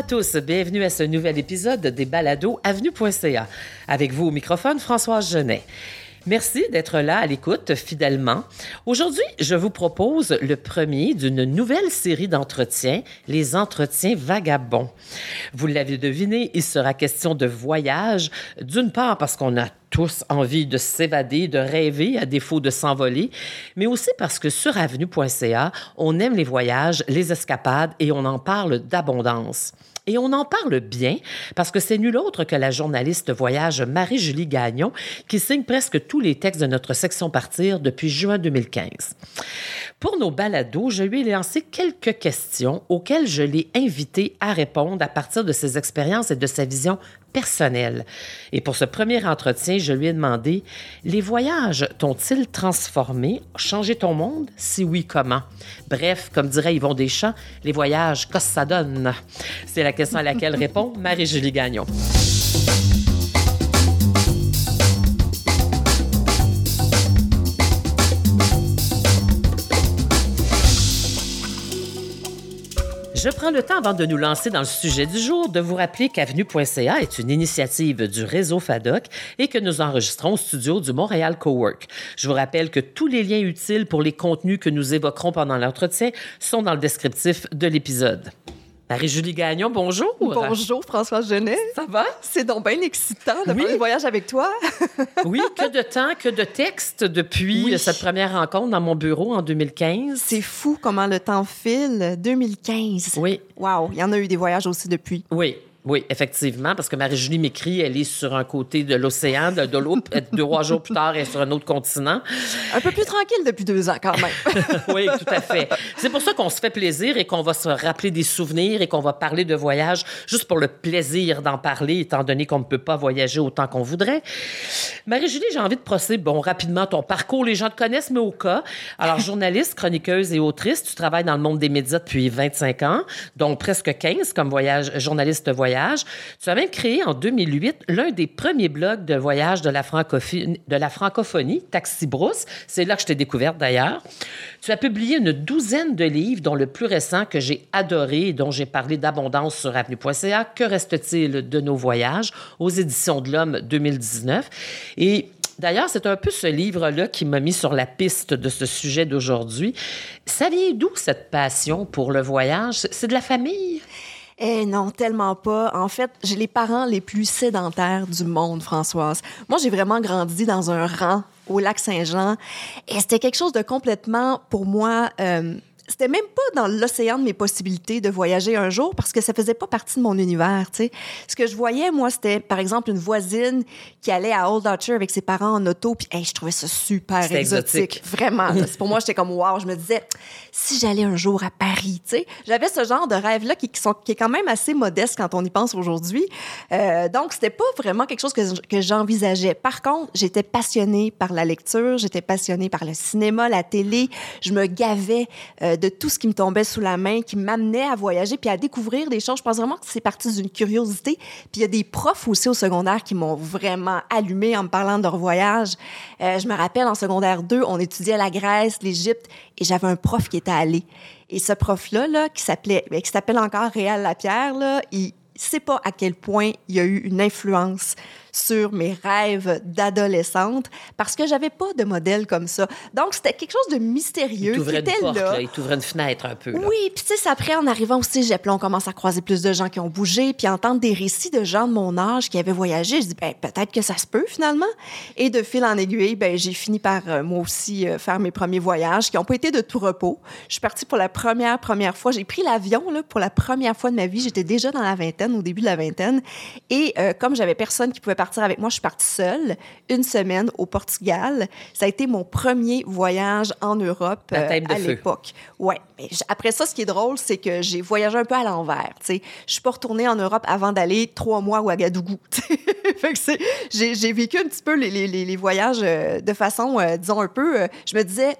à tous, bienvenue à ce nouvel épisode des Balados Avenue.ca. Avec vous au microphone, Françoise Genet. Merci d'être là à l'écoute fidèlement. Aujourd'hui, je vous propose le premier d'une nouvelle série d'entretiens, les entretiens vagabonds. Vous l'avez deviné, il sera question de voyage, d'une part parce qu'on a tous envie de s'évader, de rêver à défaut de s'envoler, mais aussi parce que sur avenue.ca, on aime les voyages, les escapades et on en parle d'abondance. Et on en parle bien parce que c'est nul autre que la journaliste voyage Marie-Julie Gagnon qui signe presque tous les textes de notre section Partir depuis juin 2015. Pour nos balados, je lui ai lancé quelques questions auxquelles je l'ai invité à répondre à partir de ses expériences et de sa vision personnelle. Et pour ce premier entretien, je lui ai demandé Les voyages t'ont-ils transformé, changé ton monde? Si oui, comment Bref, comme dirait Yvon Deschamps, les voyages, qu'est-ce que ça donne C'est la question à laquelle répond Marie-Julie Gagnon. Je prends le temps avant de nous lancer dans le sujet du jour de vous rappeler qu'Avenue.ca est une initiative du réseau FADOC et que nous enregistrons au studio du Montréal Cowork. Je vous rappelle que tous les liens utiles pour les contenus que nous évoquerons pendant l'entretien sont dans le descriptif de l'épisode. Marie-Julie Gagnon, bonjour. Bonjour, François Genet. Ça va? C'est donc bien excitant de faire un voyage avec toi. oui, que de temps, que de textes depuis cette première rencontre dans mon bureau en 2015. C'est fou comment le temps file. 2015. Oui. Wow, il y en a eu des voyages aussi depuis. Oui. Oui, effectivement, parce que Marie-Julie m'écrit, elle est sur un côté de l'océan, de, de l'eau, deux, trois jours plus tard, elle est sur un autre continent. Un peu plus tranquille depuis deux ans, quand même. oui, tout à fait. C'est pour ça qu'on se fait plaisir et qu'on va se rappeler des souvenirs et qu'on va parler de voyage juste pour le plaisir d'en parler, étant donné qu'on ne peut pas voyager autant qu'on voudrait. Marie-Julie, j'ai envie de procéder, bon, rapidement, ton parcours, les gens te connaissent, mais au cas. Alors, journaliste, chroniqueuse et autrice, tu travailles dans le monde des médias depuis 25 ans, donc presque 15 comme voyage, journaliste voyage tu as même créé en 2008 l'un des premiers blogs de voyage de la francophonie, de la francophonie Taxi Brousse. C'est là que je t'ai découverte d'ailleurs. Tu as publié une douzaine de livres, dont le plus récent que j'ai adoré et dont j'ai parlé d'abondance sur avenue.ca. Que reste-t-il de nos voyages aux éditions de l'Homme 2019? Et D'ailleurs, c'est un peu ce livre-là qui m'a mis sur la piste de ce sujet d'aujourd'hui. Ça vient d'où cette passion pour le voyage? C'est de la famille? Eh non, tellement pas. En fait, j'ai les parents les plus sédentaires du monde, Françoise. Moi, j'ai vraiment grandi dans un rang au lac Saint-Jean et c'était quelque chose de complètement, pour moi, euh, c'était même pas dans l'océan de mes possibilités de voyager un jour parce que ça faisait pas partie de mon univers, tu sais. Ce que je voyais, moi, c'était, par exemple, une voisine qui allait à Old Archer avec ses parents en auto, puis je trouvais ça super exotique. Vraiment. pour moi, j'étais comme, wow, je me disais, si j'allais un jour à Paris, tu sais. J'avais ce genre de rêve-là qui, sont, qui est quand même assez modeste quand on y pense aujourd'hui. Euh, donc, c'était pas vraiment quelque chose que, que j'envisageais. Par contre, j'étais passionnée par la lecture, j'étais passionnée par le cinéma, la télé. Je me gavais euh, de tout ce qui me tombait sous la main, qui m'amenait à voyager puis à découvrir des choses. Je pense vraiment que c'est parti d'une curiosité. Puis il y a des profs aussi au secondaire qui m'ont vraiment allumé en me parlant de leur voyage. Euh, je me rappelle, en secondaire 2, on étudiait la Grèce, l'Égypte, et j'avais un prof qui était allé. Et ce prof-là, là, qui s'appelait, ben, qui s'appelle encore Réal Lapierre, là, il sait pas à quel point il y a eu une influence sur mes rêves d'adolescente parce que j'avais pas de modèle comme ça. Donc, c'était quelque chose de mystérieux il qui était une porte, là. Il t'ouvrait une fenêtre un peu. Oui, puis tu sais, après, en arrivant au cégep, là, on commence à croiser plus de gens qui ont bougé, puis entendre des récits de gens de mon âge qui avaient voyagé. Je dis, ben, peut-être que ça se peut finalement. Et de fil en aiguille, ben, j'ai fini par euh, moi aussi euh, faire mes premiers voyages qui n'ont pas été de tout repos. Je suis partie pour la première, première fois. J'ai pris l'avion là, pour la première fois de ma vie. J'étais déjà dans la vingtaine, au début de la vingtaine. Et euh, comme j'avais personne qui pouvait partir avec moi. Je suis partie seule une semaine au Portugal. Ça a été mon premier voyage en Europe euh, à l'époque. Ouais. après ça, ce qui est drôle, c'est que j'ai voyagé un peu à l'envers. Je suis pas retournée en Europe avant d'aller trois mois à Ouagadougou. j'ai vécu un petit peu les, les, les voyages euh, de façon, euh, disons, un peu... je me disais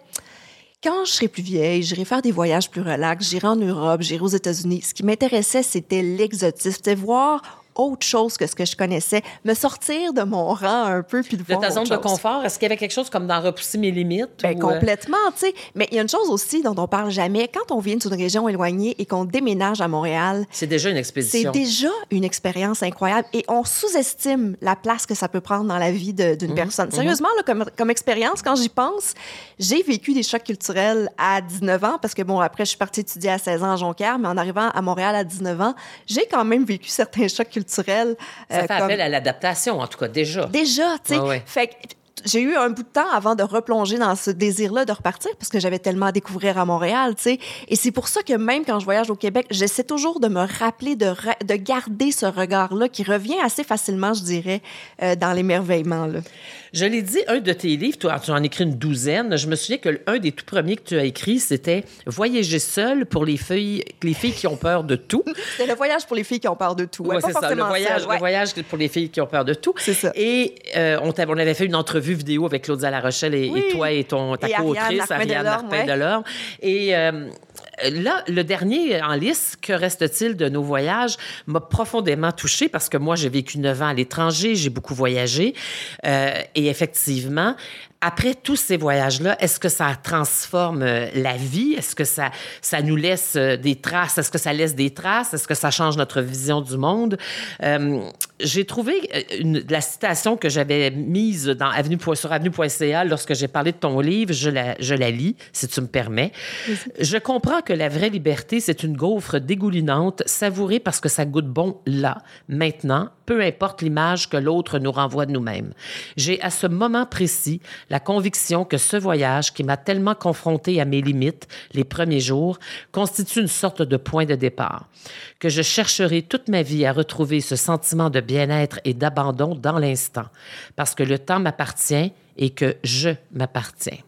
quand je serai plus vieille, j'irai faire des voyages plus relax, j'irai en Europe, j'irai aux États-Unis. Ce qui m'intéressait, c'était l'exotisme, c'était voir autre chose que ce que je connaissais, me sortir de mon rang un peu puis de, de ta zone de confort. Est-ce qu'il y avait quelque chose comme d'en repousser mes limites? Ben, ou, euh? complètement, tu sais. Mais il y a une chose aussi dont on parle jamais. Quand on vient d'une région éloignée et qu'on déménage à Montréal, c'est déjà une c'est expédition. déjà une expérience incroyable et on sous-estime la place que ça peut prendre dans la vie d'une personne. Sérieusement, là, comme, comme expérience, quand j'y pense, j'ai vécu des chocs culturels à 19 ans parce que, bon, après, je suis partie étudier à 16 ans à Jonquière, mais en arrivant à Montréal à 19 ans, j'ai quand même vécu certains chocs culturels. Ça euh, fait comme- appel à l'adaptation, en tout cas, déjà. Déjà, tu sais. Fait j'ai eu un bout de temps avant de replonger dans ce désir-là de repartir parce que j'avais tellement à découvrir à Montréal, tu sais. Et c'est pour ça que même quand je voyage au Québec, j'essaie toujours de me rappeler, de, garder ce regard-là qui revient assez facilement, je dirais, euh, dans l'émerveillement. Je l'ai dit, un de tes livres, toi, tu en as écrit une douzaine. Je me souviens que un des tout premiers que tu as écrit, c'était Voyager seul pour les filles, les filles qui ont peur de tout. C'est le voyage pour les filles qui ont peur de tout. Ouais, Ouais, c'est ça, le voyage, seul, ouais. le voyage pour les filles qui ont peur de tout. C'est ça. Et euh, on, on avait fait une entrevue vidéo avec Claudia La Rochelle et, Oui. et toi et ton, ta co-autrice, Ariane Delorme, Martin ouais. Delorme. Et euh, là, le dernier en liste, Que reste-t-il de nos voyages, m'a profondément touchée parce que moi, j'ai vécu neuf ans à l'étranger, j'ai beaucoup voyagé. Euh, et effectivement, après tous ces voyages-là, est-ce que ça transforme euh, la vie? Est-ce que ça, ça nous laisse euh, des traces? Est-ce que ça laisse des traces? Est-ce que ça change notre vision du monde? Euh, j'ai trouvé une, la citation que j'avais mise dans avenue, sur avenue.ca lorsque j'ai parlé de ton livre. Je la, je la lis, si tu me permets. Je comprends que la vraie liberté, c'est une gaufre dégoulinante, savourée parce que ça goûte bon là, maintenant, peu importe l'image que l'autre nous renvoie de nous-mêmes. J'ai à ce moment précis la conviction que ce voyage, qui m'a tellement confronté à mes limites les premiers jours, constitue une sorte de point de départ, que je chercherai toute ma vie à retrouver ce sentiment de bien-être et d'abandon dans l'instant, parce que le temps m'appartient et que je m'appartiens.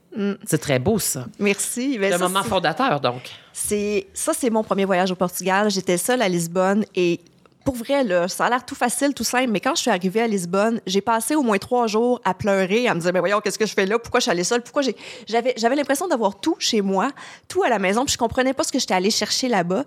C'est très beau, ça. Merci. Ben, C'est un ça, moment fondateur, donc. C'est ça, c'est mon premier voyage au Portugal. J'étais seule à Lisbonne et pour vrai, là, ça a l'air tout facile, tout simple, mais quand je suis arrivée à Lisbonne, j'ai passé au moins trois jours à pleurer, à me dire, mais voyons, qu'est-ce que je fais là? Pourquoi je suis allée seule? Pourquoi j'ai... J'avais, j'avais l'impression d'avoir tout chez moi, tout à la maison, puis je comprenais pas ce que j'étais allée chercher là-bas.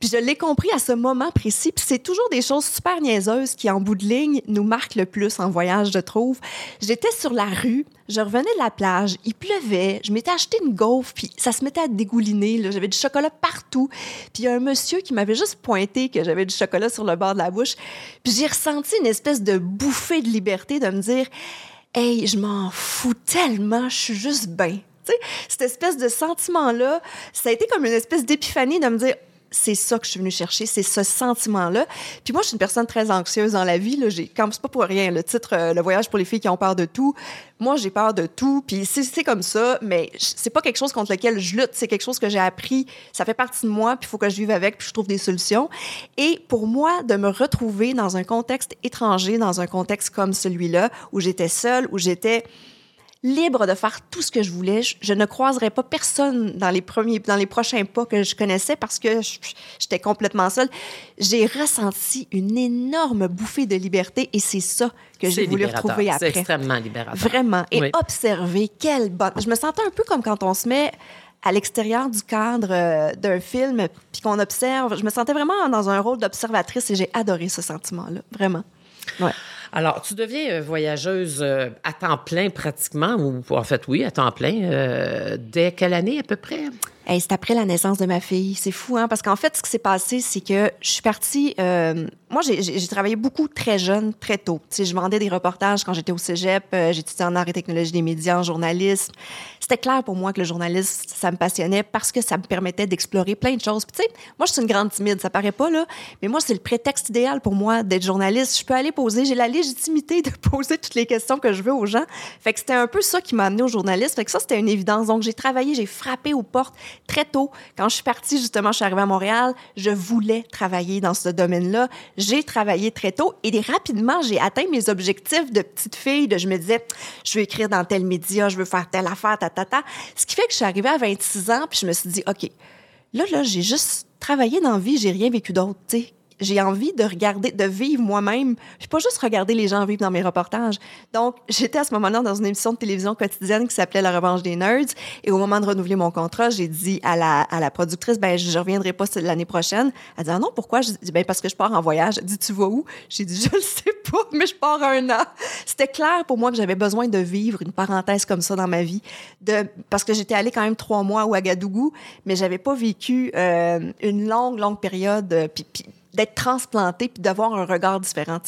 Puis je l'ai compris à ce moment précis, puis c'est toujours des choses super niaiseuses qui, en bout de ligne, nous marquent le plus en voyage, je trouve. J'étais sur la rue, je revenais de la plage, il pleuvait, je m'étais acheté une gaufre, puis ça se mettait à dégouliner, j'avais du chocolat partout. Puis il y a un monsieur qui m'avait juste pointé que j'avais du chocolat sur le bord de la bouche. Puis j'ai ressenti une espèce de bouffée de liberté de me dire Hey, je m'en fous tellement, je suis juste bien. Cette espèce de sentiment-là, ça a été comme une espèce d'épiphanie de me dire c'est ça que je suis venue chercher, c'est ce sentiment-là. Puis moi, je suis une personne très anxieuse dans la vie. Là. J'ai, comme c'est pas pour rien, le titre euh, Le voyage pour les filles qui ont peur de tout. Moi, j'ai peur de tout. Puis c'est, comme ça, mais c'est pas quelque chose contre lequel je lutte. C'est quelque chose que j'ai appris. Ça fait partie de moi, puis il faut que je vive avec, puis je trouve des solutions. Et pour moi, de me retrouver dans un contexte étranger, dans un contexte comme celui-là, où j'étais seule, où j'étais libre de faire tout ce que je voulais. Je, je ne croiserais pas personne dans les premiers, dans les prochains pas que je connaissais parce que j'étais complètement seule. J'ai ressenti une énorme bouffée de liberté et c'est ça que j'ai C'est voulu retrouver C'est après. extrêmement libérateur. Vraiment. Et Oui. observer quelle bonne. Je me sentais un peu comme quand on se met à l'extérieur du cadre euh, d'un film puis qu'on observe. Je me sentais vraiment dans un rôle d'observatrice et j'ai adoré ce sentiment-là. Vraiment. Ouais. Alors, tu deviens euh, voyageuse euh, à temps plein pratiquement, ou en fait, oui, à temps plein. euh, dès quelle année à peu près? C'est après la naissance de ma fille. C'est fou, hein? Parce qu'en fait, ce qui s'est passé, c'est que je suis partie. euh, moi, j'ai travaillé beaucoup très jeune, très tôt. Tu sais, je vendais des reportages quand j'étais au cégep. euh, J'étudiais en arts et technologies des médias, en journalisme. C'était clair pour moi que le journalisme, ça me passionnait parce que ça me permettait d'explorer plein de choses. Puis, tu sais, moi, je suis une grande timide. Ça paraît pas, là. Mais moi, c'est le prétexte idéal pour moi d'être journaliste. Je peux aller poser. J'ai la légitimité de poser toutes les questions que je veux aux gens. Fait que c'était un peu ça qui m'a amené au journalisme. Fait que ça, c'était une évidence. Donc, j'ai travaillé, j'ai frappé aux portes très tôt. Quand je suis partie, justement, je suis arrivée à Montréal, je voulais travailler dans ce domaine-là. J'ai travaillé très tôt et rapidement, j'ai atteint mes objectifs de petite fille. De, je me disais, je veux écrire dans tel média, je veux faire telle affaire, ta, ta, ta. Ce qui fait que je suis arrivée à 26 ans, puis je me suis dit, OK, là, là, j'ai juste travaillé dans la vie, j'ai rien vécu d'autre, tu sais. J'ai envie de regarder, de vivre moi-même. Je pas juste regarder les gens vivre dans mes reportages. Donc, j'étais à ce moment-là dans une émission de télévision quotidienne qui s'appelait La Revanche des Nerds. Et au moment de renouveler mon contrat, j'ai dit à la, à la productrice, ben, je reviendrai pas l'année prochaine. Elle dit, ah non, pourquoi? Je dis, ben, parce que je pars en voyage. Elle dit, tu vas où? J'ai dit, je le sais pas, mais je pars un an. C'était clair pour moi que j'avais besoin de vivre une parenthèse comme ça dans ma vie. De, parce que j'étais allée quand même trois mois à Ouagadougou, mais j'avais pas vécu euh, une longue, longue période. Euh, puis, d'être transplantée puis d'avoir un regard différent.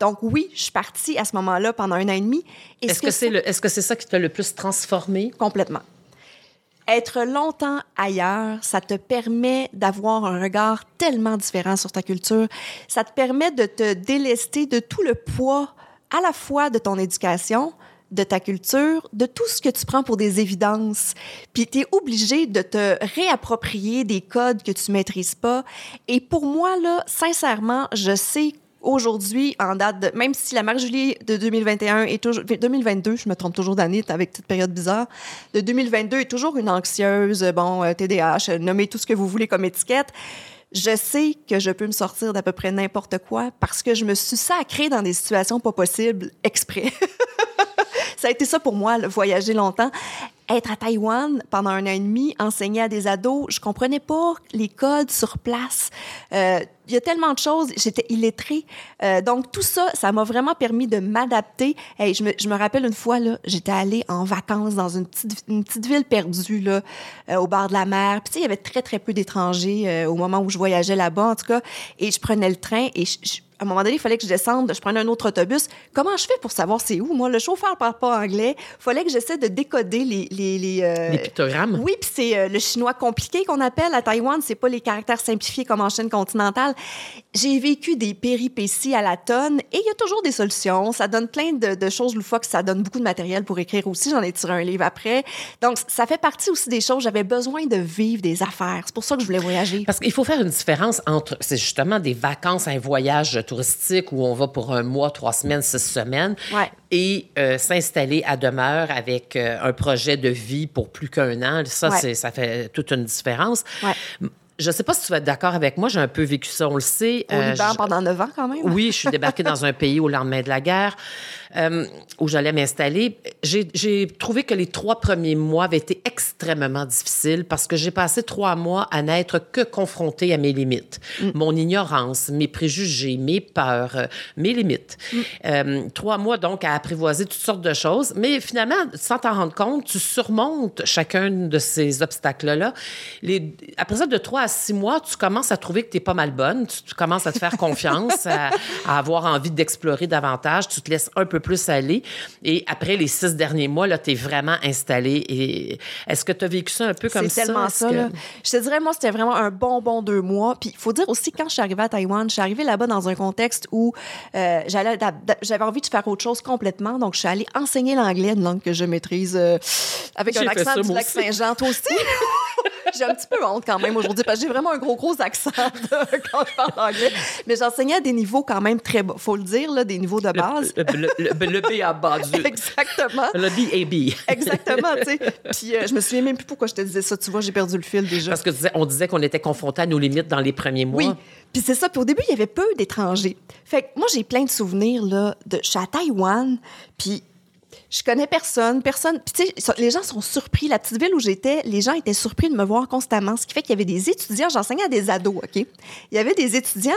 Donc oui, je suis partie à ce moment-là pendant un an et demi. Est-ce que, c'est est -ce que c'est ça qui t'a le plus transformé? Complètement. Être longtemps ailleurs, ça te permet d'avoir un regard tellement différent sur ta culture. Ça te permet de te délester de tout le poids à la fois de ton éducation, de ta culture, de tout ce que tu prends pour des évidences. Puis tu es obligé de te réapproprier des codes que tu maîtrises pas. Et pour moi, là, sincèrement, je sais aujourd'hui, en date de, même si la Marie-Julie de 2021 est toujours, 2022, je me trompe toujours d'année avec cette période bizarre, de 2022 est toujours une anxieuse, bon, TDAH, euh, nommez tout ce que vous voulez comme étiquette. Je sais que je peux me sortir d'à peu près n'importe quoi parce que je me suis sacrée dans des situations pas possibles exprès. ça a été ça pour moi, le voyager longtemps. Être à Taïwan pendant un an et demi, enseigner à des ados, je comprenais pas les codes sur place. Euh, il y a tellement de choses. J'étais illettrée. Euh, donc, tout ça, ça m'a vraiment permis de m'adapter. Hey, je, me, je me rappelle une fois, là, j'étais allée en vacances dans une petite, une petite ville perdue, là, euh, au bord de la mer. Puis, il y avait très, très peu d'étrangers euh, au moment où je voyageais là-bas, en tout cas. Et je prenais le train et je à un moment donné, il fallait que je descende, je prenais un autre autobus. Comment je fais pour savoir c'est où? Moi, le chauffeur parle pas anglais. Il fallait que j'essaie de décoder les... Les, les, euh, pictogrammes? Oui, puis c'est euh, le chinois compliqué qu'on appelle. À Taïwan, c'est pas les caractères simplifiés comme en Chine continentale. J'ai vécu des péripéties à la tonne et il y a toujours des solutions. Ça donne plein de, de choses loufoques. Ça donne beaucoup de matériel pour écrire aussi. J'en ai tiré un livre après. Donc, ça fait partie aussi des choses. J'avais besoin de vivre des affaires. C'est pour ça que je voulais voyager. Parce qu'il faut faire une différence entre... C'est justement des vacances, un voyage touristique où on va pour un mois, trois semaines, six semaines, et euh, s'installer à demeure avec euh, un projet de vie pour plus qu'un an, ça, ça fait toute une différence. Je ne sais pas si tu vas être d'accord avec moi, j'ai un peu vécu ça, on le sait. Au Liban euh, pendant neuf ans quand même. Oui, je suis débarquée dans un pays au lendemain de la guerre. Euh, où j'allais m'installer, j'ai trouvé que les trois premiers mois avaient été extrêmement difficiles parce que j'ai passé trois mois à n'être que confrontée à mes limites. Mm. Mon ignorance, mes préjugés, mes peurs, euh, mes limites. Mm. Euh, trois mois donc à apprivoiser toutes sortes de choses, mais finalement, sans t'en rendre compte, tu surmontes chacun de ces obstacles-là. Après ça, de trois à six mois, tu commences à trouver que tu es pas mal bonne, tu, commences à te faire confiance, à, à avoir envie d'explorer davantage, tu te laisses un peu plus aller. Et après les six derniers mois, là, tu es vraiment installé. Et est-ce que tu as vécu ça un peu comme ça? C'est tellement ça. Je te dirais, moi, c'était vraiment un bon, bon deux mois. Puis il faut dire aussi, quand je suis arrivée à Taïwan, je suis arrivée là-bas dans un contexte où euh, j'avais envie de faire autre chose complètement. Donc, je suis allée enseigner l'anglais, une langue que je maîtrise euh, avec un accent du lac Saint-Jean. Toi aussi? j'ai un petit peu honte quand même aujourd'hui parce que j'ai vraiment un gros, gros accent quand je parle anglais. Mais j'enseignais à des niveaux quand même très bas. Faut le dire, là, des niveaux de base. Le, le, B à bas du... Exactement. Le B et B. Exactement, tu sais. Puis euh, je me souviens même plus pourquoi je te disais ça. Tu vois, j'ai perdu le fil déjà. Parce que on disait qu'on était confronté à nos limites dans les premiers mois. Oui. Puis c'est ça. Puis au début, il y avait peu d'étrangers. Fait que moi, j'ai plein de souvenirs, là, de... Je suis à Taïwan, puis je connais personne, personne. Puis, tu sais, les gens sont surpris. La petite ville où j'étais, les gens étaient surpris de me voir constamment. Ce qui fait qu'il y avait des étudiants, j'enseignais à des ados, OK? Il y avait des étudiants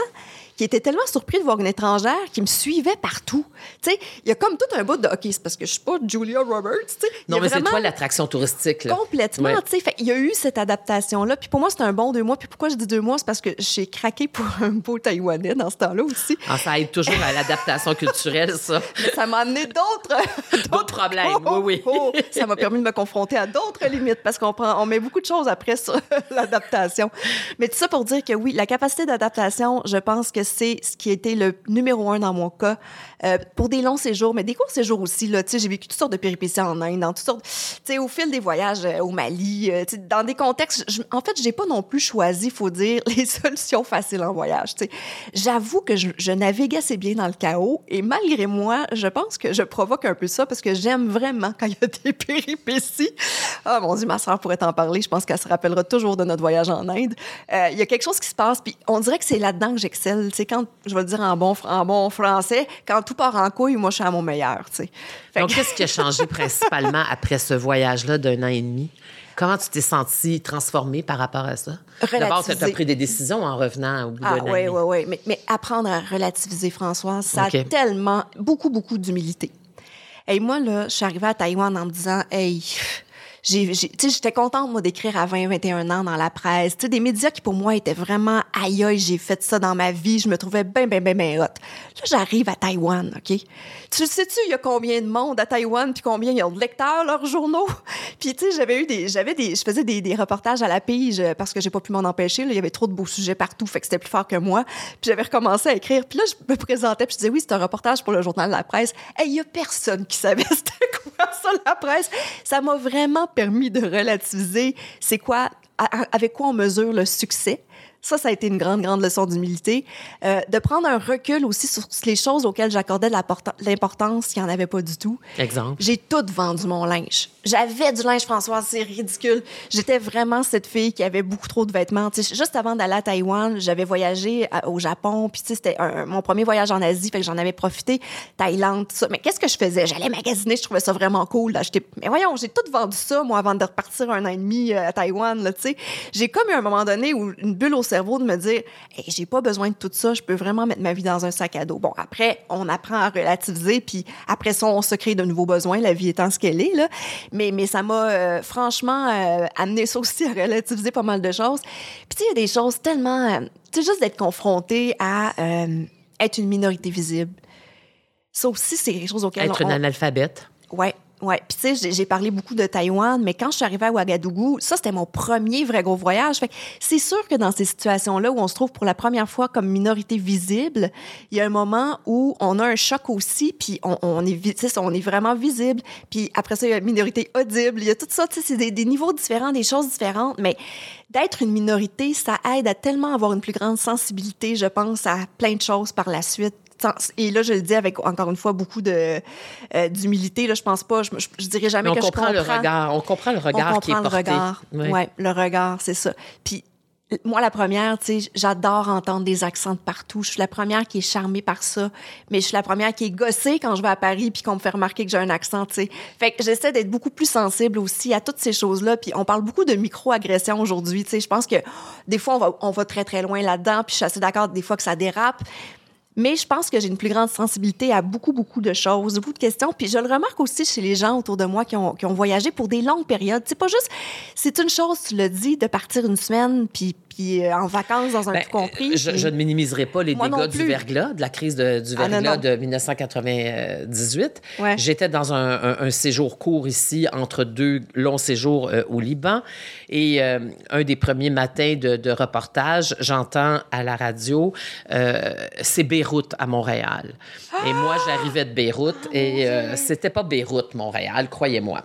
qui était tellement surpris de voir une étrangère qui me suivait partout. Tu sais, il y a comme tout un bout de OK, c'est parce que je suis pas Julia Roberts, tu sais. Non, mais c'est toi l'attraction touristique là. Complètement, tu sais, il y a eu cette adaptation là, puis pour moi c'était un bon deux mois, puis pourquoi je dis deux mois, c'est parce que j'ai craqué pour un beau taïwanais dans ce temps-là aussi. Ah, ça aide toujours à l'adaptation culturelle ça. Mais ça m'a amené d'autres d'autres problèmes. oui oui. Oh, ça m'a permis de me confronter à d'autres limites parce qu'on prend on met beaucoup de choses après sur l'adaptation. Mais tout ça pour dire que oui, la capacité d'adaptation, je pense que c'est ce qui était le numéro un dans mon cas. Euh, pour des longs séjours, mais des courts séjours aussi. Là, j'ai vécu toutes sortes de péripéties en Inde, dans toutes sortes, au fil des voyages euh, au Mali, euh, dans des contextes. en fait, j'ai pas non plus choisi, faut dire, les solutions faciles en voyage. J'avoue que je, je naviguais assez bien dans le chaos et malgré moi, je pense que je provoque un peu ça parce que j'aime vraiment quand il y a des péripéties. Ah mon Dieu, ma soeur pourrait t'en parler. Je pense qu'elle se rappellera toujours de notre voyage en Inde. Il y a quelque chose qui se passe, puis on dirait que c'est là-dedans que j'excelle. sais, quand, je vais le dire en bon, en bon français, quand tout part en couille, moi, je suis à mon meilleur, tu sais. Donc, qu'est-ce qui a changé principalement après ce voyage-là d'un an et demi? Comment tu t'es sentie transformée par rapport à ça? D'abord, tu as pris des décisions en revenant au bout ah, d'un oui, oui, oui. Mais, mais, apprendre à relativiser, Françoise, ça a tellement, beaucoup, beaucoup d'humilité. Et moi, là, je suis arrivée à Taïwan en me disant, hey, j'étais contente, moi, d'écrire à 20, 21 ans dans la presse. Tu des médias qui, pour moi, étaient vraiment aïe, aïe, j'ai fait ça dans ma vie. Je me trouvais bien, bien, bien, bien hot. Là, j'arrive à Taïwan, OK? Tu sais-tu, il y a combien de monde à Taïwan, puis combien il y a de lecteurs, leurs journaux? puis, tu sais, j'avais eu des, j'avais des, je faisais des, des, reportages à la pige parce que j'ai pas pu m'en empêcher. Il y avait trop de beaux sujets partout, fait que c'était plus fort que moi. Puis j'avais recommencé à écrire. Puis là, je me présentais, puis je disais, oui, c'est un reportage pour le journal de la presse. Et il y a personne qui savait c'était quoi ça, la presse. Ça m'a vraiment permis de relativiser c'est quoi, avec quoi on mesure le succès? Ça, ça a été une grande, grande leçon d'humilité. Euh, de prendre un recul aussi sur les choses auxquelles j'accordais l'importance qu'il n'y en avait pas du tout. Exemple? J'ai tout vendu mon linge. J'avais du linge, François, c'est ridicule. J'étais vraiment cette fille qui avait beaucoup trop de vêtements. juste avant d'aller à Taïwan, j'avais voyagé au Japon, puis c'était mon premier voyage en Asie, fait que j'en avais profité. Thaïlande, tout ça. Mais qu'est-ce que je faisais? J'allais magasiner, je trouvais ça vraiment cool. Mais voyons, j'ai tout vendu ça, moi, avant de repartir un an et demi euh, à Taïwan, tu sais. J'ai comme eu un moment donné où une bulle au cerveau de me dire j'ai pas besoin de tout ça, je peux vraiment mettre ma vie dans un sac à dos. Bon, après, on apprend à relativiser, puis après ça, on se crée de nouveaux besoins, la vie étant ce qu'elle est. Là. Mais, mais ça m'a euh, franchement euh, amené ça aussi à relativiser pas mal de choses. Puis, tu il y a des choses tellement. Euh, tu sais, juste d'être confronté à être une minorité visible. Ça aussi, c'est quelque chose auquel Être une analphabète. Ouais, Ouais, puis tu sais, j'ai parlé beaucoup de Taïwan, mais quand je suis arrivée à Ouagadougou, ça c'était mon premier vrai gros voyage. C'est sûr que dans ces situations-là où on se trouve pour la première fois comme minorité visible, il y a un moment où on a un choc aussi, puis on, on est, on est vraiment visible. Puis après ça, il y a une minorité audible. Il y a tout ça, tu sais, c'est des, niveaux différents, des choses différentes, mais d'être une minorité, ça aide à tellement avoir une plus grande sensibilité, je pense, à plein de choses par la suite et là, je le dis avec, encore une fois, beaucoup de, euh, d'humilité. Là, je pense pas, je, je, dirais jamais que je comprends. le regard. On comprend le regard qui est porté. le regard. Oui, ouais, le regard, c'est ça. Puis, moi, la première, tu sais, j'adore entendre des accents de partout. Je suis la première qui est charmée par ça, mais je suis la première qui est gossée quand je vais à Paris puis qu'on me fait remarquer que j'ai un accent, tu sais. Fait que j'essaie d'être beaucoup plus sensible aussi à toutes ces choses-là. Puis on parle beaucoup de micro-agressions aujourd'hui, tu sais. Je pense que des fois, on va, on va très, très loin là-dedans. Puis je suis assez d'accord des fois que ça dérape. Mais je pense que j'ai une plus grande sensibilité à beaucoup, beaucoup de choses, beaucoup de questions. Puis je le remarque aussi chez les gens autour de moi qui ont, qui ont voyagé pour des longues périodes. C'est pas juste, c'est une chose, tu le dis, de partir une semaine, puis puis euh, en vacances dans un ben, tout compris. Je, je, ne minimiserai pas les dégâts du verglas, de la crise de, du ah, verglas de 1998. J'étais dans un, un, séjour court ici, entre deux longs séjours euh, au Liban. Et euh, un des premiers matins de, de reportage, j'entends à la radio, c'est Beyrouth à Montréal. Et moi, j'arrivais de Beyrouth et c'était pas Beyrouth, Montréal, croyez-moi.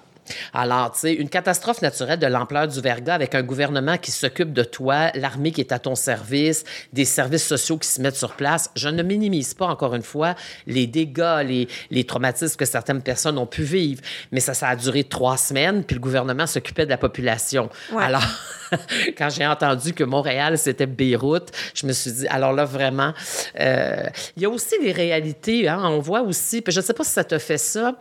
Alors, tu sais, une catastrophe naturelle de l'ampleur du verglas avec un gouvernement qui s'occupe de toi, l'armée qui est à ton service, des services sociaux qui se mettent sur place. Je ne minimise pas, encore une fois, les dégâts, les, les traumatismes que certaines personnes ont pu vivre. Mais ça, ça a duré trois semaines, puis le gouvernement s'occupait de la population. Alors, quand j'ai entendu que Montréal, c'était Beyrouth, je me suis dit, alors là, vraiment, euh, il y a aussi les réalités. Hein, on voit aussi, puis je ne sais pas si ça te fait ça,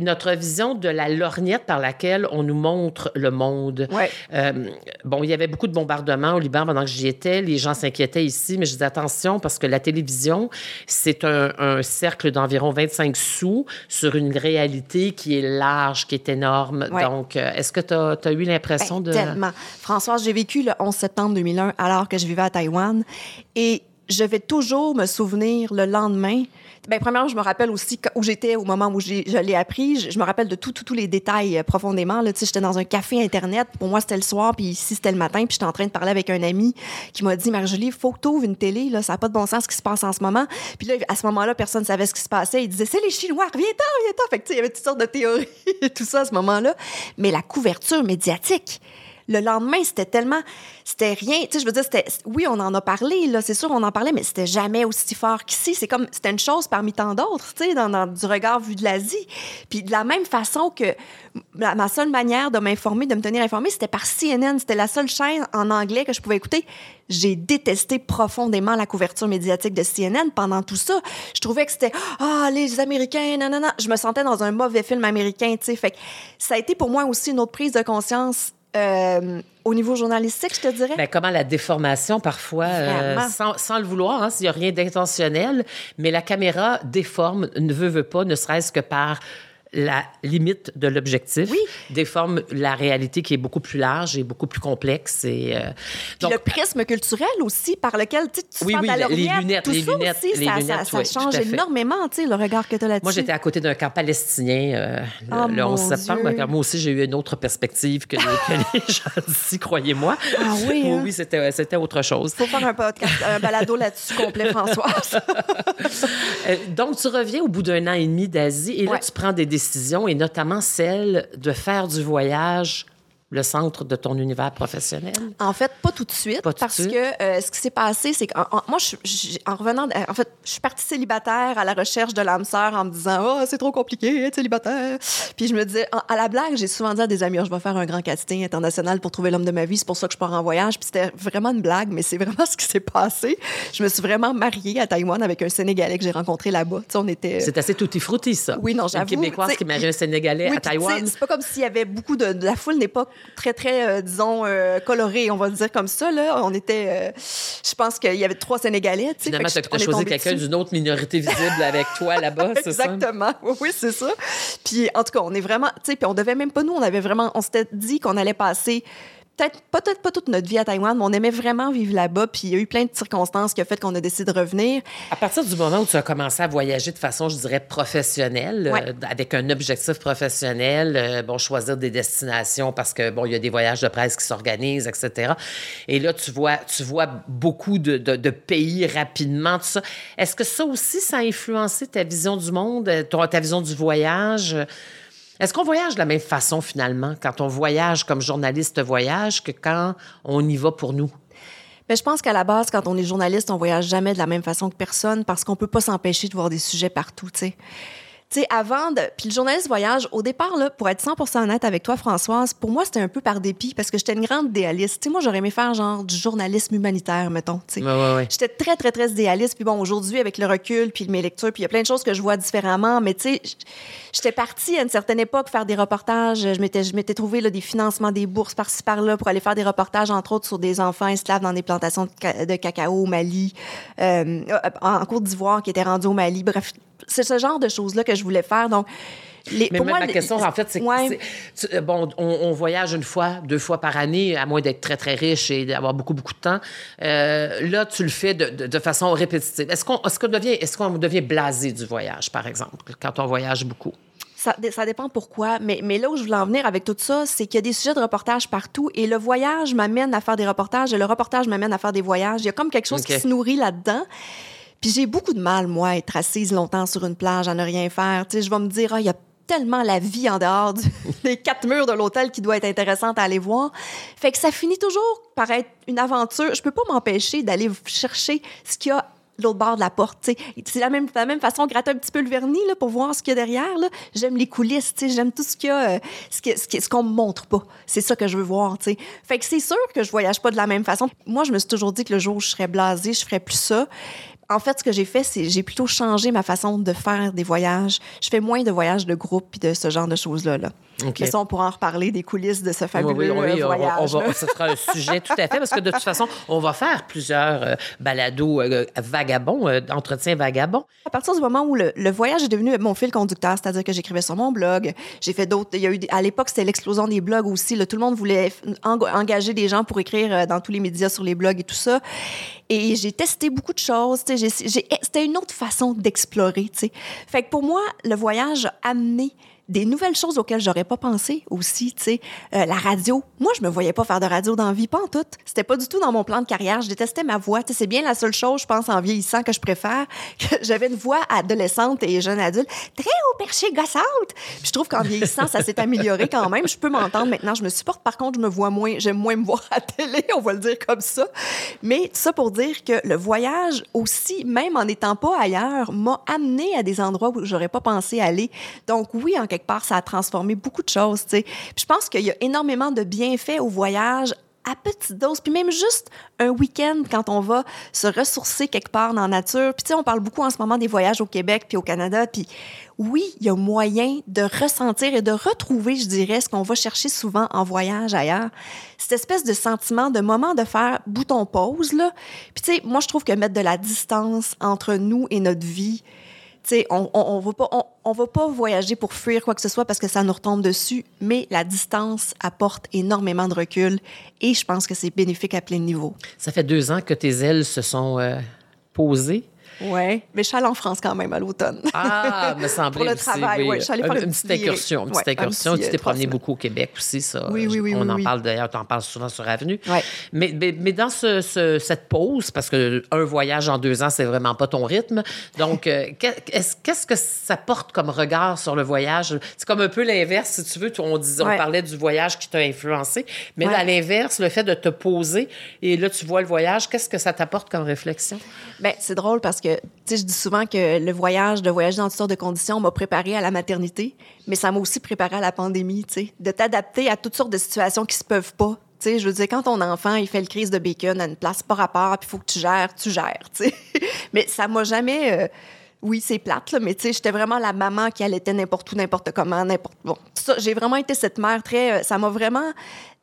notre vision de la lorgnette par laquelle on nous montre le monde. Euh, bon, il y avait beaucoup de bombardements au Liban pendant que j'y étais. Les gens s'inquiétaient ici, mais je disais attention parce que la télévision, c'est un, cercle d'environ 25 sous sur une réalité qui est large, qui est énorme. Donc, euh, est-ce que tu as, eu l'impression ben, de... Tellement. Françoise, j'ai vécu le 11 septembre 2001 alors que je vivais à Taïwan et je vais toujours me souvenir le lendemain ben, premièrement, je me rappelle aussi où j'étais au moment où je l'ai appris. Je, me rappelle de tous les détails euh, profondément. Là, j'étais dans un café Internet. Pour moi, c'était le soir, puis ici, c'était le matin. Puis j'étais en train de parler avec un ami qui m'a dit, Marjolie, faut que tu ouvres une télé. Là, ça n'a pas de bon sens ce qui se passe en ce moment. Puis là, à ce moment-là, personne ne savait ce qui se passait. Il disait, c'est les Chinois, viens-t'en, viens-t'en. Fait que, il y avait toutes sortes de théories et tout ça à ce moment-là. Mais la couverture médiatique, le lendemain, c'était tellement, c'était rien. Tu sais, je veux dire, c'était, oui, on en a parlé, là, c'est sûr, on en parlait, mais c'était jamais aussi fort qu'ici. C'est comme, c'était une chose parmi tant d'autres, tu sais, dans, du regard vu de l'Asie. Puis de la même façon que ma seule manière de m'informer, de me tenir informée, c'était par CNN. C'était la seule chaîne en anglais que je pouvais écouter. J'ai détesté profondément la couverture médiatique de CNN pendant tout ça. Je trouvais que c'était ah les Américains, non non non. Je me sentais dans un mauvais film américain, tu sais. Fait que ça a été pour moi aussi une autre prise de conscience euh, au niveau journalistique, je te dirais? Bien, comment la déformation, parfois, euh, sans, sans, le vouloir, hein, s'il n'y a rien d'intentionnel, mais la caméra déforme, ne veut, veut pas, ne serait-ce que par la limite de l'objectif, oui. déforme la réalité qui est beaucoup plus large et beaucoup plus complexe. Et, euh, donc, le prisme culturel aussi, par lequel tu, oui, oui, la les lunettes, tout les ça lunettes, aussi, les ça, lunettes, ça, change énormément, le regard que tu as là-dessus. Moi, j'étais à côté d'un camp palestinien euh, le, Oh, le 11 mon septembre. Dieu. Moi aussi, j'ai eu une autre perspective que, les- que les gens d'ici, croyez-moi. Ah oui, hein? oui, c'était, c'était autre chose. faut faire un podcast, un balado là-dessus complet, Françoise. Euh, donc, tu reviens au bout d'un an et demi d'Asie et là, tu prends des décisions et notamment celle de faire du voyage le centre de ton univers professionnel? En fait, pas tout de suite, Pas tout parce suite. que euh, ce qui s'est passé, c'est que moi, je, je- en revenant, de- en fait, je suis partie célibataire à la recherche de l'âme sœur en me disant, oh, c'est trop compliqué, être célibataire. Puis je me disais, à la blague, j'ai souvent dit à des amis, Oh, je vais faire un grand casting international pour trouver l'homme de ma vie, c'est pour ça que je pars en voyage. Puis c'était vraiment une blague, mais c'est vraiment ce qui s'est passé. Je me suis vraiment mariée à Taïwan avec un Sénégalais que j'ai rencontré là-bas. Tu sais, on était. C'est assez tutti frutti, ça. Oui, non, Une j'avoue. Québécoise tu sais, qui marie un Sénégalais oui, à Taïwan. C'est pas comme s'il y avait beaucoup de, de- La foule n'est pas très, très, euh, disons, euh, colorée, on va le dire comme ça. Là. On était. euh, je pense qu'il y avait trois Sénégalais. tu sais, Finalement, tu as choisi quelqu'un d'une autre minorité visible avec toi là-bas, c'est ça? Exactement. Oui, oui, c'est ça. Puis, en tout cas, on est vraiment. Tu sais, puis on devait même pas, nous, on avait vraiment. On s'était dit qu'on allait passer. Peut-être, peut-être pas toute notre vie à Taïwan, mais on aimait vraiment vivre là-bas. Puis il y a eu plein de circonstances qui ont fait qu'on a décidé de revenir. À partir du moment où tu as commencé à voyager de façon, je dirais, professionnelle, Ouais. euh, avec un objectif professionnel, euh, bon, choisir des destinations parce que, bon, il y a des voyages de presse qui s'organisent, etc. Et là, tu vois, tu vois beaucoup de, de- de pays rapidement, tout ça. Est-ce que ça aussi, ça a influencé ta vision du monde, euh, ta vision du voyage? Est-ce qu'on voyage de la même façon, finalement, quand on voyage comme journaliste voyage, que quand on y va pour nous? Mais je pense qu'à la base, quand on est journaliste, on voyage jamais de la même façon que personne parce qu'on peut pas s'empêcher de voir des sujets partout, tu sais. Tu sais, avant de. Puis le journaliste voyage, au départ, là, pour être 100% honnête avec toi, Françoise, pour moi, c'était un peu par dépit parce que j'étais une grande idéaliste. Tu sais, moi, j'aurais aimé faire genre du journalisme humanitaire, mettons, tu sais. Ouais, ouais, ouais. J'étais très, très, très idéaliste. Puis bon, aujourd'hui, avec le recul, puis mes lectures, puis il y a plein de choses que je vois différemment. Mais tu sais, j'étais partie à une certaine époque faire des reportages. Je m'étais, je m'étais trouvé là, des financements, des bourses par-ci, par-là pour aller faire des reportages, entre autres, sur des enfants esclaves dans des plantations de, ca- de cacao au Mali, euh, en Côte d'Ivoire qui étaient rendus au Mali. Bref, c'est ce genre de choses-là que je voulais faire. Donc, les, Mais pour moi, ma question, en fait, c'est Ouais. euh, bon, on, on voyage une fois, deux fois par année, à moins d'être très, très riche et d'avoir beaucoup, beaucoup de temps. Euh, là, tu le fais de, de- de façon répétitive. Est-ce qu'on est qu'on devient, est qu'on devient blasé du voyage, par exemple, quand on voyage beaucoup? Ça, ça dépend pourquoi, mais, mais là où je voulais en venir avec tout ça, c'est qu'il y a des sujets de reportage partout et le voyage m'amène à faire des reportages et le reportage m'amène à faire des voyages. Il y a comme quelque chose qui se nourrit là-dedans. Puis j'ai beaucoup de mal, moi, à être assise longtemps sur une plage à ne rien faire. Tu sais, je vais me dire, ah, il y a tellement la vie en dehors des quatre murs de l'hôtel qui doit être intéressante à aller voir. Fait que ça finit toujours par être une aventure. Je peux pas m'empêcher d'aller chercher ce qu'il y a l'autre bord de la porte. C'est la même, la même façon, gratter un petit peu le vernis là, pour voir ce qu'il y a derrière. J'aime les coulisses, tu sais, j'aime tout ce qu'il y a, euh, ce qui- ce ce qu'on me montre pas. C'est ça que je veux voir. tu sais. Fait que c'est sûr que je voyage pas de la même façon. Moi, je me suis toujours dit que le jour où je serais blasée, je ferais plus ça. En fait, ce que j'ai fait, c'est j'ai plutôt changé ma façon de faire des voyages. Je fais moins de voyages de groupe puis de ce genre de choses-là. Là. OK. Mais ça, on pourra en reparler des coulisses de ce Oui, fabuleux oui, oui, euh, on, voyage. on va, là. ce sera un sujet tout à fait, parce que de toute façon, on va faire plusieurs euh, balados euh, vagabonds, euh, d'entretien vagabond. À partir du moment où le, le voyage est devenu mon fil conducteur, c'est-à-dire que j'écrivais sur mon blog, j'ai fait d'autres. Il y a eu à l'époque c'était l'explosion des blogs aussi. là. tout le monde voulait engager des gens pour écrire euh, dans tous les médias sur les blogs et tout ça. Et j'ai testé beaucoup de choses. C'était une autre façon d'explorer. Fait que pour moi, le voyage a amené des nouvelles choses auxquelles j'aurais pas pensé aussi, tu sais, euh, la radio. Moi, je me voyais pas faire de radio dans la vie, pas en tout. C'était pas du tout dans mon plan de carrière. Je détestais ma voix. Tu sais, c'est bien la seule chose, je pense, en vieillissant que je préfère. J'avais une voix adolescente et jeune adulte très haut perché gossante. Puis je trouve qu'en vieillissant, ça s'est amélioré quand même. Je peux m'entendre maintenant. Je me supporte. Par contre, je me vois moins. J'aime moins me voir à télé. On va le dire comme ça. Mais ça pour dire que le voyage aussi, même en n'étant pas ailleurs, m'a amené à des endroits où j'aurais pas pensé aller. Donc oui, en quelque part, ça a transformé beaucoup de choses, tu sais. je pense qu'il y a énormément de bienfaits au voyage à petite dose, puis même juste un week-end quand on va se ressourcer quelque part dans la nature. Puis tu sais, on parle beaucoup en ce moment des voyages au Québec puis au Canada, puis oui, il y a moyen de ressentir et de retrouver, je dirais, ce qu'on va chercher souvent en voyage ailleurs. Cette espèce de sentiment, de moment de faire bouton pause, là. Puis tu sais, moi, je trouve que mettre de la distance entre nous et notre vie, on, on, va pas, on, va pas voyager pour fuir quoi que ce soit parce que ça nous retombe dessus, mais la distance apporte énormément de recul et je pense que c'est bénéfique à plein niveau. Ça fait deux ans que tes ailes se sont euh, posées oui, mais je suis allée en France quand même à l'automne. Ah, me semblait Pour le travail, oui. Je suis allée faire une, petite incursion. Une petite incursion. tu t'es promené beaucoup au Québec aussi, ça. Oui, oui, oui. On en parle d'ailleurs, tu en parles souvent sur Avenue. Oui. Mais, mais, dans ce, cette pause, parce qu'un voyage en deux ans, c'est vraiment pas ton rythme. Donc, euh, qu'est-ce que ça porte comme regard sur le voyage? C'est comme un peu l'inverse, si tu veux. On, disait, on parlait du voyage qui t'a influencé. Mais à l'inverse, le fait de te poser et là, tu vois le voyage, qu'est-ce que ça t'apporte comme réflexion? Bien, c'est drôle parce que je dis souvent que le voyage, de voyager dans toutes sortes de conditions m'a préparé à la maternité, mais ça m'a aussi préparé à la pandémie, tu sais, de t'adapter à toutes sortes de situations qui se peuvent pas. Tu sais, je veux dire, quand ton enfant, il fait le crise de bacon à une place pas rapport, puis il faut que tu gères, tu gères, tu sais. mais ça m'a jamais... Euh, oui, c'est plate, là, mais tu sais, j'étais vraiment la maman qui allait n'importe où, n'importe comment, n'importe... Bon, ça, j'ai vraiment été cette mère très... Euh, ça m'a vraiment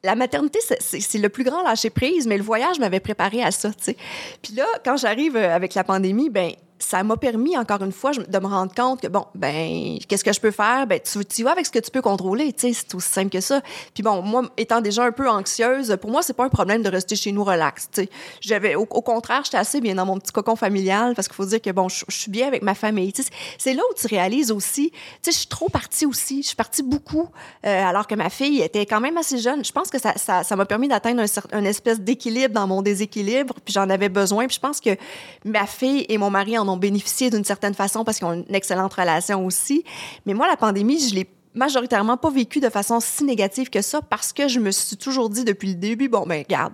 la maternité, c'est le plus grand lâcher prise, mais le voyage m'avait préparé à ça, tu sais. Puis là, quand j'arrive euh, avec la pandémie, ben ça m'a permis, encore une fois, de me rendre compte que, bon, ben, qu'est-ce que je peux faire? Ben, tu, tu vas avec ce que tu peux contrôler, tu sais, c'est aussi simple que ça. Puis bon, moi, étant déjà un peu anxieuse, pour moi, c'est pas un problème de rester chez nous relax, tu sais. J'avais, au, contraire, j'étais assez bien dans mon petit cocon familial parce qu'il faut dire que, bon, je, suis bien avec ma famille, tu sais. C'est là où tu réalises aussi, tu sais, je suis trop partie aussi. Je suis partie beaucoup, euh, alors que ma fille était quand même assez jeune. Je pense que ça, ça, ça m'a permis d'atteindre un, un espèce d'équilibre dans mon déséquilibre, puis j'en avais besoin. Puis je pense que ma fille et mon mari en ont bénéficié d'une certaine façon parce qu'ils ont une excellente relation aussi. Mais moi, la pandémie, je l'ai majoritairement pas vécu de façon si négative que ça parce que je me suis toujours dit depuis le début, bon, ben, regarde,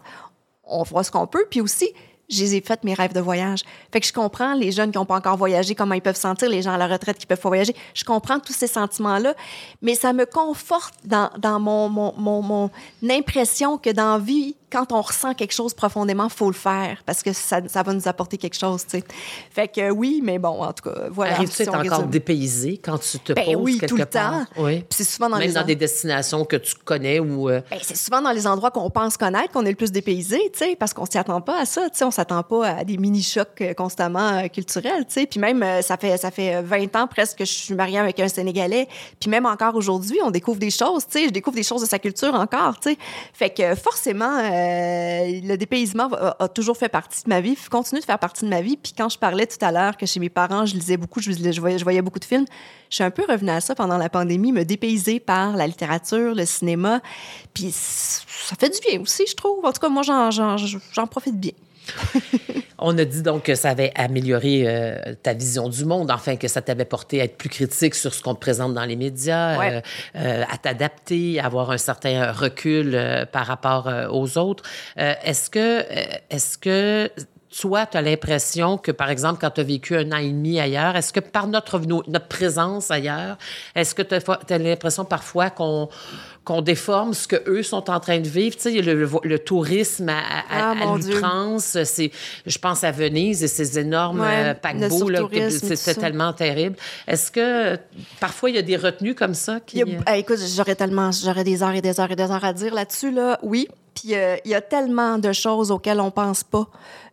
on fera ce qu'on peut. Puis aussi, j'ai fait mes rêves de voyage. Fait que je comprends les jeunes qui n'ont pas encore voyagé, comment ils peuvent sentir, les gens à la retraite qui peuvent pas voyager. Je comprends tous ces sentiments-là, mais ça me conforte dans, dans mon, mon, mon, mon impression que dans vie, quand on ressent quelque chose profondément, faut le faire parce que ça, ça va nous apporter quelque chose, tu sais. Fait que oui, mais bon, en tout cas, voilà. Arrives-tu à encore dépaysé quand tu te ben, poses oui, quelque tout le part? temps. Oui, c'est souvent dans Même les dans des destinations que tu connais ou... Euh, ben, c'est souvent dans les endroits qu'on pense connaître qu'on est le plus dépaysé, tu sais, parce qu'on s'y attend pas à ça, tu sais. On s'attend pas à des mini-chocs euh, constamment euh, culturels, tu sais. Puis même, ça fait, ça fait 20 ans presque que je suis mariée avec un Sénégalais. Puis même encore aujourd'hui, on découvre des choses, tu sais. Je découvre des choses de sa culture encore, tu sais. Fait que forcément le dépaysement a, toujours fait partie de ma vie, continue de faire partie de ma vie. Puis quand je parlais tout à l'heure que chez mes parents, je lisais beaucoup, je, je, voyais, je voyais beaucoup de films, je suis un peu revenue à ça pendant la pandémie, me dépayser par la littérature, le cinéma. Puis ça fait du bien aussi, je trouve. En tout cas, moi, j'en profite bien. On a dit donc que ça avait amélioré euh, ta vision du monde, enfin que ça t'avait porté à être plus critique sur ce qu'on te présente dans les médias, euh, euh, à t'adapter, à avoir un certain recul par rapport aux autres. est-ce que, est-ce que toi, tu as l'impression que, par exemple, quand tu as vécu un an et demi ailleurs, est-ce que par notre, notre présence ailleurs, est-ce que tu as, l'impression parfois qu'on qu'on déforme ce que eux sont en train de vivre? Tu sais, le, le, tourisme à, à, ah, l'outrance, c'est, je pense à Venise et ces énormes euh, paquebots, là, c'était tellement terrible. Est-ce que parfois il y a des retenues comme ça qui... Euh, écoute, j'aurais tellement, j'aurais des heures et des heures et des heures à dire là-dessus, là. Oui, puis euh, il y a tellement de choses auxquelles on pense pas.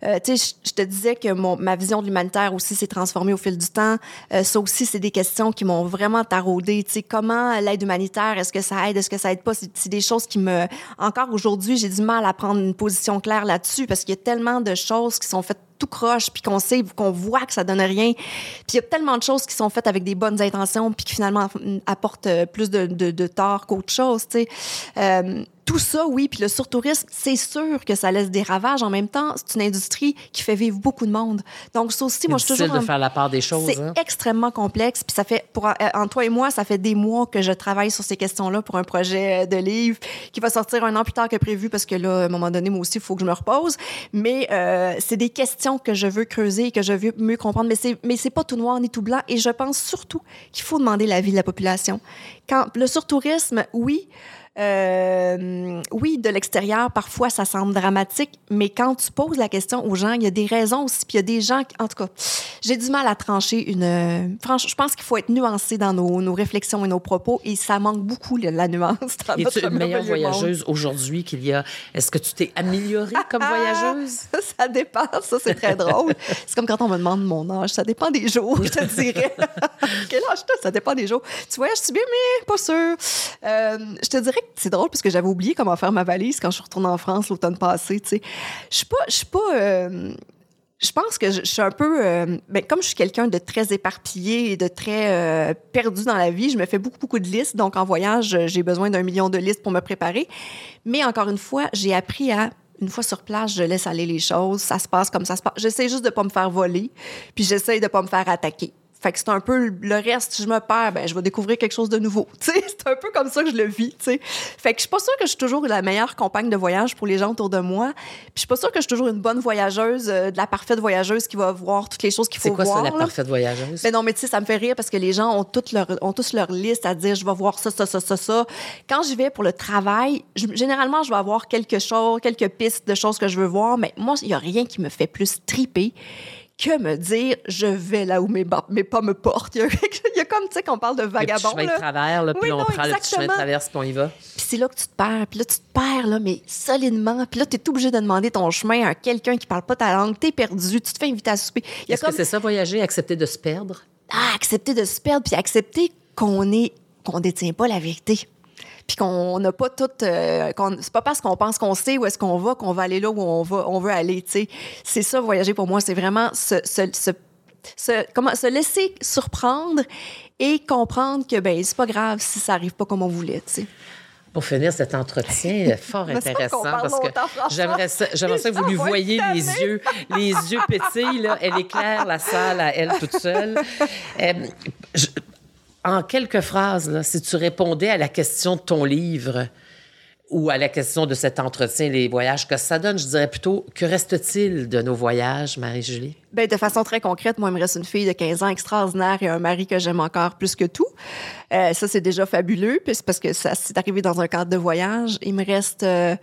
Euh, tu sais, je te disais que mon, ma vision de l'humanitaire aussi s'est transformée au fil du temps. Euh, ça aussi, c'est des questions qui m'ont vraiment taraudé. Tu sais, comment l'aide humanitaire, est-ce que ça aide, est-ce que ça aide pas? C'est des choses qui me... Encore aujourd'hui, j'ai du mal à prendre une position claire là-dessus parce qu'il y a tellement de choses qui sont faites tout croche, puis qu'on sait, qu'on voit que ça donne rien. Puis il y a tellement de choses qui sont faites avec des bonnes intentions, puis qui finalement apportent euh, plus de, de, de tort qu'autre chose, tu sais. Euh, tout ça, oui, puis le surtourisme, c'est sûr que ça laisse des ravages. En même temps, c'est une industrie qui fait vivre beaucoup de monde. Donc, ça aussi, moi, je suis toujours... de faire la part des choses. C'est hein? extrêmement complexe. Puis ça fait, pour, euh, en toi et moi, ça fait des mois que je travaille sur ces questions-là pour un projet de livre qui va sortir un an plus tard que prévu parce que là, à un moment donné, moi aussi, il faut que je me repose. Mais euh, c'est des questions que je veux creuser et que je veux mieux comprendre. Mais c'est, mais c'est pas tout noir ni tout blanc. Et je pense surtout qu'il faut demander l'avis de la population. Quand le surtourisme, oui, euh, oui, de l'extérieur, parfois, ça semble dramatique, mais quand tu poses la question aux gens, il y a des raisons aussi, puis il y a des gens, qui, en tout cas, j'ai du mal à trancher une... Euh, franchement, je pense qu'il faut être nuancé dans nos, nos, réflexions et nos propos, et ça manque beaucoup, la nuance. Dans Es-tu une meilleure voyageuse aujourd'hui qu'il y a... Est-ce que tu t'es améliorée comme voyageuse? ça dépend, ça, c'est très drôle. C'est comme quand on me demande mon âge, ça dépend des jours, je te dirais. Quel âge t'as? Ça dépend des jours. Tu voyages-tu bien, mais pas sûr. Euh, je te dirais que c'est drôle parce que j'avais oublié comment faire ma valise quand je suis retournée en France l'automne passé. Tu sais, je suis pas, je suis pas. Euh, je pense que je, suis un peu, euh, ben, comme je suis quelqu'un de très éparpillé et de très euh, perdu dans la vie, je me fais beaucoup, beaucoup de listes. Donc, en voyage, j'ai besoin d'un million de listes pour me préparer. Mais encore une fois, j'ai appris à une fois sur place, je laisse aller les choses. Ça se passe comme ça se passe. J'essaie juste de pas me faire voler, puis j'essaie de pas me faire attaquer. Fait que c'est un peu le reste, si je me perds, ben, je vais découvrir quelque chose de nouveau. c'est un peu comme ça que je le vis. T'sais. Fait que je suis pas sûre que je suis toujours la meilleure compagne de voyage pour les gens autour de moi. Puis je suis pas sûre que je suis toujours une bonne voyageuse, euh, de la parfaite voyageuse qui va voir toutes les choses qu'il faut voir. C'est quoi ça, la parfaite voyageuse? Mais ben non, mais tu sais, ça me fait rire parce que les gens ont, toutes leur, ont tous leur liste à dire je vais voir ça, ça, ça, ça, ça. Quand j'y vais pour le travail, je, généralement, je vais avoir quelque chose, quelques pistes de choses que je veux voir, mais moi, il y a rien qui me fait plus triper que me dire je vais là où mes, mes pas me portent. Il y a, comme, tu sais, qu'on parle de vagabond. Le chemin de travers, là, puis on prend le chemin de traverse, puis on y va. Puis c'est là que tu te perds. Puis là, tu te perds, là, mais solidement. Puis là, tu es obligé de demander ton chemin à quelqu'un qui parle pas ta langue. Tu es perdu. Tu te fais inviter à souper. Est-ce comme... que c'est ça, voyager, accepter de se perdre? Ah, accepter de se perdre, puis accepter qu'on est qu'on détient pas la vérité puis qu'on n'a pas tout. Euh, c'est pas parce qu'on pense qu'on sait où est-ce qu'on va qu'on va aller là où on va, on veut aller. sais. C'est ça voyager pour moi, c'est vraiment se, se, se, se, comment, se laisser surprendre et comprendre que ben c'est pas grave si ça arrive pas comme on voulait. sais. Pour finir cet entretien fort intéressant, parce que j'aimerais ça, que vous lui voyez les yeux, les yeux pétillent, là. Elle éclaire la salle à elle toute seule. Euh, je, en quelques phrases, si tu répondais à la question de ton livre ou à la question de cet entretien, les voyages, que ça donne, je dirais plutôt, que reste-t-il de nos voyages, Marie-Julie? Bien, de façon très concrète, moi, il me reste une fille de 15 ans extraordinaire et un mari que j'aime encore plus que tout. Euh, ça, c'est déjà fabuleux, puis parce que ça c'est arrivé dans un cadre de voyage. Il me reste, euh,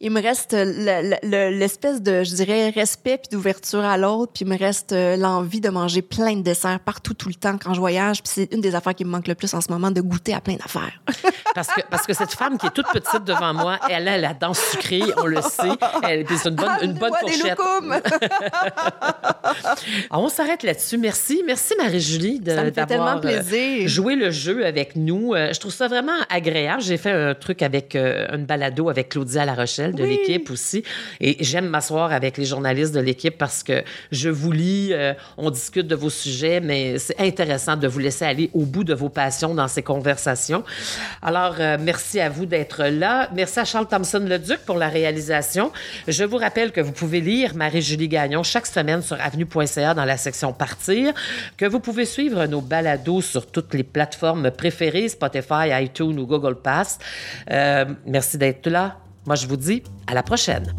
il me reste l'espèce de, je dirais, respect puis d'ouverture à l'autre, puis il me reste euh, l'envie de manger plein de desserts partout, tout le temps quand je voyage. Puis c'est une des affaires qui me manque le plus en ce moment, de goûter à plein d'affaires. parce que, parce que cette femme qui est toute petite devant moi, elle a la dent sucrée, on le sait. Elle, c'est une bonne, une bonne fourchette. on s'arrête là-dessus. Merci. Merci, Marie-Julie, d'avoir euh, joué le jeu avec nous. Euh, je trouve ça vraiment agréable. J'ai fait un truc avec euh, une balado avec Claudia La Rochelle de l'équipe aussi. Et j'aime m'asseoir avec les journalistes de l'équipe parce que je vous lis, on discute de vos sujets, mais c'est intéressant de vous laisser aller au bout de vos passions dans ces conversations. Alors, merci à vous d'être là. Merci à Charles Thompson-Leduc pour la réalisation. Je vous rappelle que vous pouvez lire Marie-Julie Gagnon chaque semaine sur Avenue dans la section Partir, que vous pouvez suivre nos balados sur toutes les plateformes préférées, Spotify, iTunes ou Google Pass. Euh, merci d'être là. Moi, je vous dis à la prochaine.